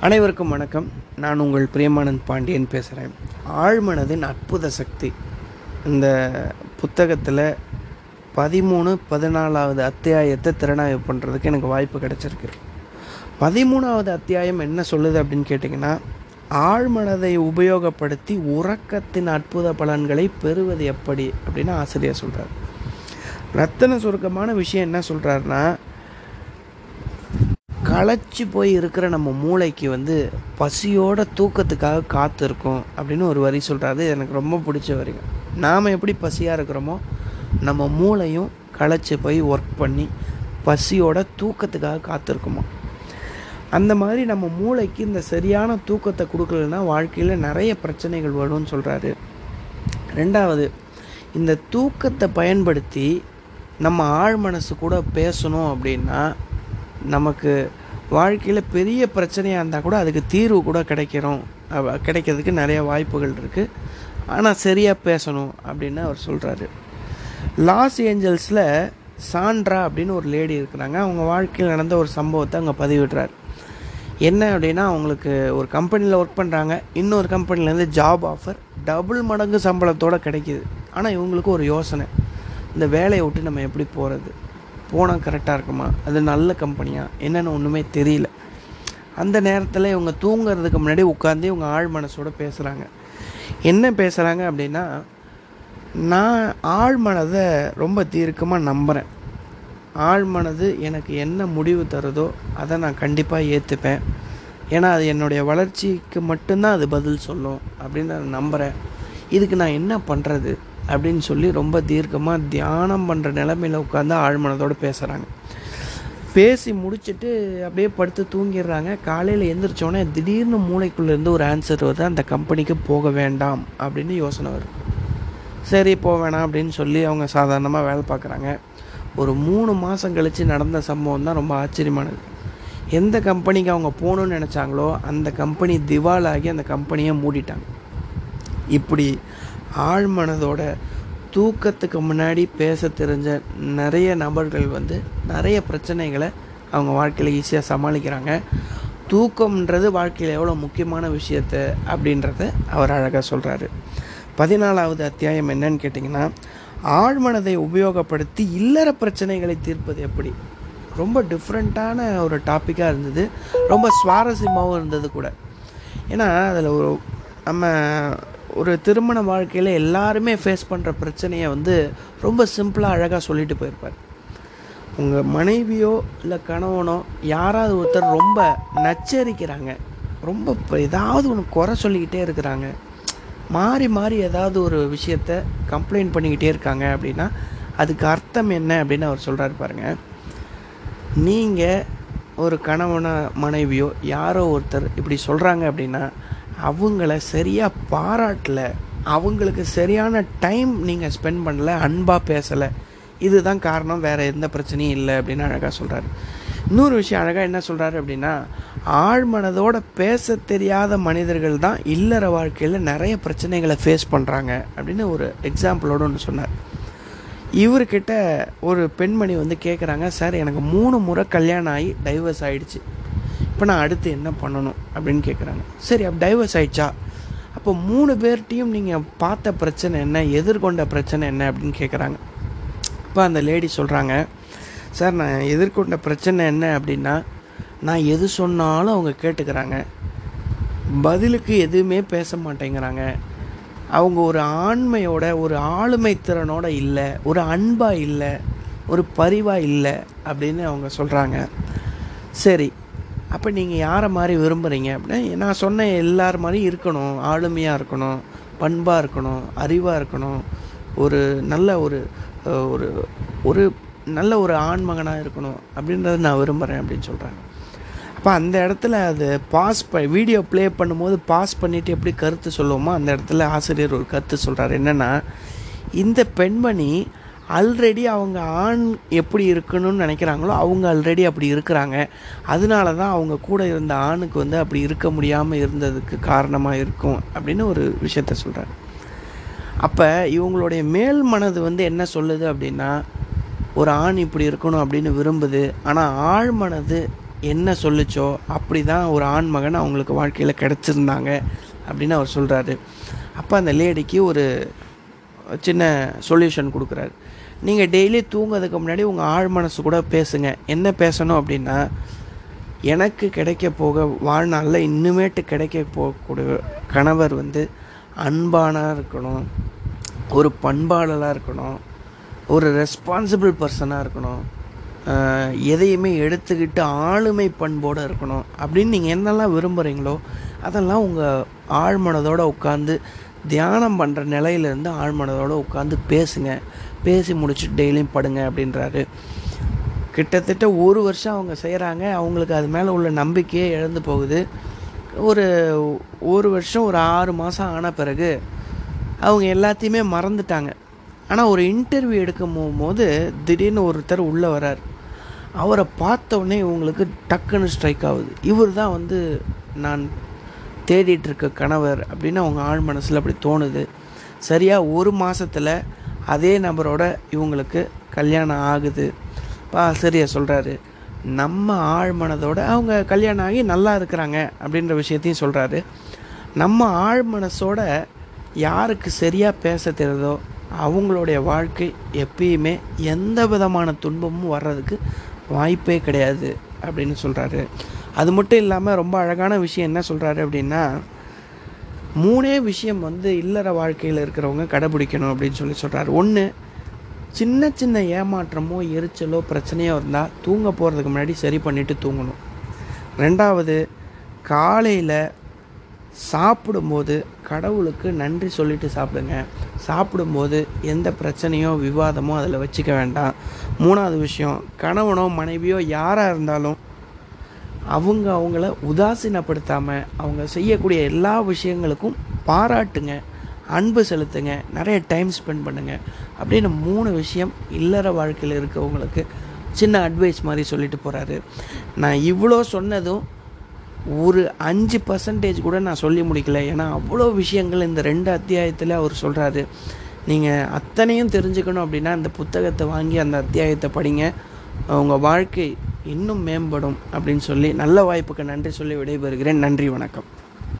அனைவருக்கும் வணக்கம். நான் உங்கள் பிரியமானந்த் பாண்டியன் பேசுகிறேன் ஆழ்மனதின் அற்புத சக்தி. இந்த புத்தகத்தில் பதிமூணு பதினாலாவது அத்தியாயத்தை திறனாய்வு பண்ணுறதுக்கு எனக்கு வாய்ப்பு கிடச்சிருக்கு. பதிமூணாவது அத்தியாயம் என்ன சொல்லுது அப்படின்னு கேட்டிங்கன்னா ஆழ்மனதை உபயோகப்படுத்தி உறக்கத்தின் அற்புத பலன்களை பெறுவது எப்படி அப்படின்னு ஆசிரியர் சொல்கிறார் ரத்தன சுருக்கமான விஷயம் என்ன சொல்கிறாருன்னா களைச்சி போய் இருக்கிற நம்ம மூளைக்கு வந்து பசியோட தூக்கத்துக்காக காத்திருக்கும் அப்படின்னு ஒரு வரி சொல்கிறாரு எனக்கு ரொம்ப பிடிச்ச வரிங்க நாம் எப்படி பசியாக இருக்கிறோமோ நம்ம மூளையும் களைச்சி போய் ஒர்க் பண்ணி பசியோட தூக்கத்துக்காக காத்திருக்குமா? அந்த மாதிரி நம்ம மூளைக்கு இந்த சரியான தூக்கத்தை கொடுக்கலன்னா வாழ்க்கையில் நிறைய பிரச்சனைகள் வரும்னு சொல்கிறாரு ரெண்டாவது இந்த தூக்கத்தை பயன்படுத்தி நம்ம ஆழ் மனசு கூட பேசணும் அப்படின்னா நமக்கு வாழ்க்கையில் பெரிய பிரச்சனையாக இருந்தால் கூட அதுக்கு தீர்வு கூட கிடைக்கிறோம் கிடைக்கிறதுக்கு நிறைய வாய்ப்புகள் இருக்குது ஆனால் சரியாக பேசணும் அப்படின்னு அவர் சொல்கிறாரு லாஸ் ஏஞ்சல்ஸில் சாண்ட்ரா அப்படின்னு ஒரு லேடி இருக்கிறாங்க. அவங்க வாழ்க்கையில் நடந்த ஒரு சம்பவத்தை அங்கே பதிவிடுறாரு. என்ன அப்படின்னா அவங்களுக்கு ஒரு கம்பெனியில் ஒர்க் பண்ணுறாங்க இன்னொரு கம்பெனிலேருந்து ஜாப் ஆஃபர் டபுள் மடங்கு சம்பளத்தோடு கிடைக்கிது. ஆனால் இவங்களுக்கு ஒரு யோசனை. இந்த வேலையை விட்டு நம்ம எப்படி போகிறது போனால் கரெக்டாக இருக்குமா? அது நல்ல கம்பெனியா என்னென்னு ஒன்றுமே தெரியல. அந்த நேரத்தில் இவங்க தூங்குறதுக்கு முன்னாடி உட்காந்து இவங்க ஆழ் மனசோட பேசுகிறாங்க என்ன பேசுகிறாங்க அப்படின்னா நான் ஆழ் மனதை ரொம்ப தீர்க்கமாக நம்புகிறேன் ஆழ் மனது எனக்கு என்ன முடிவு தருதோ அதை நான் கண்டிப்பாக ஏற்றுப்பேன் ஏன்னா அது என்னுடைய வளர்ச்சிக்கு மட்டும்தான் அது பதில் சொல்லும் அப்படின்னு நான் நம்புகிறேன் இதுக்கு நான் என்ன பண்ணுறது அப்படின்னு சொல்லி ரொம்ப தீர்க்கமாக தியானம் பண்ணுற நிலமையில உட்காந்து ஆழ்மனதோடு பேசுகிறாங்க பேசி முடிச்சுட்டு அப்படியே படுத்து தூங்கிடுறாங்க. காலையில் எழுந்திரிச்சோடனே திடீர்னு மூளைக்குள்ளேருந்து ஒரு ஆன்சர் வருது. அந்த கம்பெனிக்கு போக வேண்டாம் அப்படின்னு யோசனை வரும் சரி போக வேணாம் அப்படின்னு சொல்லி அவங்க சாதாரணமாக வேலை பார்க்குறாங்க. ஒரு மூணு மாதம் கழித்து நடந்த சம்பவம் தான் ரொம்ப ஆச்சரியமானது. எந்த கம்பெனிக்கு அவங்க போகணுன்னு நினச்சாங்களோ அந்த கம்பெனி திவாலாகி அந்த கம்பெனியை மூடிட்டாங்க. இப்படி ஆழ்மனதோட தூக்கத்துக்கு முன்னாடி பேச தெரிஞ்ச நிறைய நபர்கள் வந்து நிறைய பிரச்சனைகளை அவங்க வாழ்க்கையில் ஈஸியாக சமாளிக்கிறாங்க. தூக்கம்ன்றது வாழ்க்கையில் எவ்வளோ முக்கியமான விஷயத்த அப்படின்றத அவர் அழகாக சொல்கிறாரு பதினாலாவது அத்தியாயம் என்னன்னு கேட்டிங்கன்னா ஆழ்மனதை உபயோகப்படுத்தி இல்லற பிரச்சனைகளை தீர்ப்பது எப்படி? ரொம்ப டிஃப்ரெண்ட்டான ஒரு டாப்பிக்காக இருந்தது. ரொம்ப சுவாரஸ்யமாகவும் இருந்தது கூட. ஏன்னா அதில் ஒரு நம்ம ஒரு திருமண வாழ்க்கையில் எல்லாருமே ஃபேஸ் பண்ணுற பிரச்சனையை வந்து ரொம்ப சிம்பிளாக அழகாக சொல்லிட்டு போயிருப்பார். உங்கள் மனைவியோ இல்லை கணவனோ யாராவது ஒருத்தர் ரொம்ப நச்சரிக்கிறாங்க. ரொம்ப ஏதாவது ஒன்று குறை சொல்லிக்கிட்டே இருக்கிறாங்க. மாறி மாறி ஏதாவது ஒரு விஷயத்த கம்ப்ளைண்ட் பண்ணிக்கிட்டே இருக்காங்க அப்படின்னா அதுக்கு அர்த்தம் என்ன அப்படின்னு அவர் சொல்கிறாரு பாருங்க. நீங்கள் ஒரு கணவனோ மனைவியோ யாரோ ஒருத்தர் இப்படி சொல்கிறாங்க அப்படின்னா அவங்கள சரியாக பாராட்டல. அவங்களுக்கு சரியான டைம் நீங்கள் ஸ்பெண்ட் பண்ணல அன்பாக பேசலை. இதுதான் காரணம் வேறு எந்த பிரச்சனையும் இல்லை அப்படின்னு அழகாக சொல்கிறாரு இன்னொரு விஷயம் அழகாக என்ன சொல்கிறாரு அப்படின்னா ஆழ்மனதோட பேச தெரியாத மனிதர்கள் தான் இல்லற வாழ்க்கையில் நிறைய பிரச்சனைகளை ஃபேஸ் பண்ணுறாங்க அப்படின்னு ஒரு எக்ஸாம்பிளோடு ஒன்று சொன்னார். இவர்கிட்ட ஒரு பெண்மணி வந்து கேட்குறாங்க சார் எனக்கு மூணு முறை கல்யாணம் ஆகி டைவர்ஸ் ஆகிடுச்சு இப்போ நான் அடுத்து என்ன பண்ணணும் அப்படின்னு கேட்குறாங்க சரி அப்போ டைவர்ஸ் ஆயிடுச்சா? அப்போ மூணு பேர்ட்டையும் நீங்கள் பார்த்த பிரச்சனை என்ன? எதிர்கொண்ட பிரச்சனை என்ன அப்படின்னு கேட்குறாங்க இப்போ அந்த லேடி சொல்கிறாங்க சார் நான் எதிர்கொண்ட பிரச்சனை என்ன அப்படின்னா நான் எது சொன்னாலும் அவங்க கேட்டுக்கிறாங்க. பதிலுக்கு எதுவுமே பேச மாட்டேங்கிறாங்க. அவங்க ஒரு ஆண்மையோட ஒரு ஆளுமை திறனோட இல்லை ஒரு அன்பாக இல்லை ஒரு பரிவாக இல்லை அப்படின்னு அவங்க சொல்கிறாங்க சரி அப்போ நீங்கள் யாரை மாதிரி விரும்புகிறீங்க அப்படின்னா நான் சொன்ன எல்லார் மாதிரி இருக்கணும் ஆளுமையாக இருக்கணும் பண்பாக இருக்கணும் அறிவாக இருக்கணும் ஒரு நல்ல ஒரு ஒரு ஒரு நல்ல ஒரு ஆண்மகனாக இருக்கணும் அப்படின்றத நான் விரும்புகிறேன் அப்படின்னு சொல்கிறாங்க அப்போ அந்த இடத்துல அது பாஸ் ப வீடியோ ப்ளே பண்ணும்போது பாஸ் பண்ணிவிட்டு எப்படி கருத்து சொல்லுவோமோ அந்த இடத்துல ஆசிரியர் ஒரு கருத்து சொல்கிறார் என்னென்னா இந்த பெண்மணி ஆல்ரெடி அவங்க ஆண் எப்படி இருக்கணும்னு நினைக்கிறாங்களோ அவங்க ஆல்ரெடி அப்படி இருக்கிறாங்க. அதனால தான் அவங்க கூட இருந்த ஆணுக்கு வந்து அப்படி இருக்க முடியாமல் இருந்ததுக்கு காரணமாக இருக்கும் அப்படின்னு ஒரு விஷயத்த சொல்கிறார் அப்போ இவங்களுடைய மேல் மனது வந்து என்ன சொல்லுது அப்படின்னா ஒரு ஆண் இப்படி இருக்கணும் அப்படின்னு விரும்புது ஆனால் ஆழ்மனது என்ன சொல்லுச்சோ அப்படி தான் ஒரு ஆண் மகன் அவங்களுக்கு வாழ்க்கையில் கிடச்சிருந்தாங்க அப்படின்னு அவர் சொல்கிறாரு அப்போ அந்த லேடிக்கு ஒரு சின்ன சொல்யூஷன் கொடுக்குறாரு. நீங்கள் டெய்லி தூங்குறதுக்கு முன்னாடி உங்கள் ஆழ் மனசு கூட பேசுங்க. என்ன பேசணும் அப்படின்னா எனக்கு கிடைக்க போக வாழ்நாளில் இன்னுமேட்டு கிடைக்க போகக்கூடிய கணவர் வந்து அன்பானாக இருக்கணும் ஒரு பண்பாளராக இருக்கணும் ஒரு ரெஸ்பான்சிபிள் பர்சனாக இருக்கணும் எதையுமே எடுத்துக்கிட்டு ஆளுமை பண்போடு இருக்கணும் அப்படின்னு நீங்கள் என்னெல்லாம் விரும்புகிறீங்களோ அதெல்லாம் உங்கள் ஆழ்மனதோடு உட்காந்து தியானம் பண்ணுற நிலையிலேருந்து ஆழ்மனதோடு உட்காந்து பேசுங்க. பேசி முடிச்சுட்டு டெய்லியும் படுங்க அப்படின்றாரு. கிட்டத்தட்ட ஒரு வருஷம் அவங்க செய்கிறாங்க அவங்களுக்கு அது மேலே உள்ள நம்பிக்கையே இழந்து போகுது. ஒரு ஒரு வருஷம் ஒரு ஆறு மாதம் ஆன பிறகு அவங்க எல்லாத்தையுமே மறந்துட்டாங்க. ஆனால் ஒரு இன்டர்வியூ எடுக்க போகும்போது திடீர்னு ஒருத்தர் உள்ளே வரார் அவரை பார்த்தோடனே இவங்களுக்கு டக்குன்னு ஸ்ட்ரைக் ஆகுது. இவர் தான் வந்து நான் தேடிட்டு இருக்க கணவர் அப்படின்னு அவங்க ஆழ் மனசில் அப்படி தோணுது. சரியாக ஒரு மாதத்தில் அதே நபரோட இவங்களுக்கு கல்யாணம் ஆகுது. இப்போ ஆசிரியர் சொல்கிறாரு நம்ம ஆழ்மனதோட அவங்க கல்யாணம் ஆகி நல்லா இருக்கிறாங்க அப்படின்ற விஷயத்தையும் சொல்கிறாரு நம்ம ஆழ்மனசோட யாருக்கு சரியாக பேச தெரியுதோ அவங்களுடைய வாழ்க்கை எப்பயுமே எந்த விதமான துன்பமும் வர்றதுக்கு வாய்ப்பே கிடையாது அப்படின்னு சொல்கிறாரு அது மட்டும் இல்லாமல் ரொம்ப அழகான விஷயம் என்ன சொல்கிறாரு அப்படின்னா மூணே விஷயம் வந்து இல்லற வாழ்க்கையில் இருக்கிறவங்க கடைபிடிக்கணும் அப்படின்னு சொல்லி சொல்கிறாரு ஒன்று சின்ன சின்ன ஏமாற்றமோ எரிச்சலோ பிரச்சனையோ இருந்தால் தூங்க போகிறதுக்கு முன்னாடி சரி பண்ணிவிட்டு தூங்கணும். ரெண்டாவது காலையில் சாப்பிடும்போது கடவுளுக்கு நன்றி சொல்லிட்டு சாப்பிடுங்க. சாப்பிடும்போது எந்த பிரச்சனையோ விவாதமோ அதில் வச்சுக்க வேண்டாம். மூணாவது விஷயம் கணவனோ மனைவியோ யாராக இருந்தாலும் அவங்க அவங்கள உதாசீனப்படுத்தாமல் அவங்க செய்யக்கூடிய எல்லா விஷயங்களுக்கும் பாராட்டுங்க அன்பு செலுத்துங்க நிறைய டைம் ஸ்பெண்ட் பண்ணுங்க. அப்படின்னு மூணு விஷயம் இல்லற வாழ்க்கையில் இருக்கவங்களுக்கு சின்ன அட்வைஸ் மாதிரி சொல்லிட்டு போகிறாரு நான் இவ்வளோ சொன்னதும் ஒரு அஞ்சு பர்சன்டேஜ் கூட நான் சொல்லி முடிக்கல. ஏன்னா அவ்வளோ விஷயங்கள் இந்த ரெண்டு அத்தியாயத்தில் அவர் சொல்கிறாரு நீங்கள் அத்தனையும் தெரிஞ்சுக்கணும் அப்படின்னா அந்த புத்தகத்தை வாங்கி அந்த அத்தியாயத்தை படிங்க. உங்கள் வாழ்க்கை இன்னும் மேம்படும் அப்படின்னு சொல்லி நல்ல வாய்ப்புக்கு நன்றி சொல்லி விடைபெறுகிறேன். நன்றி வணக்கம்.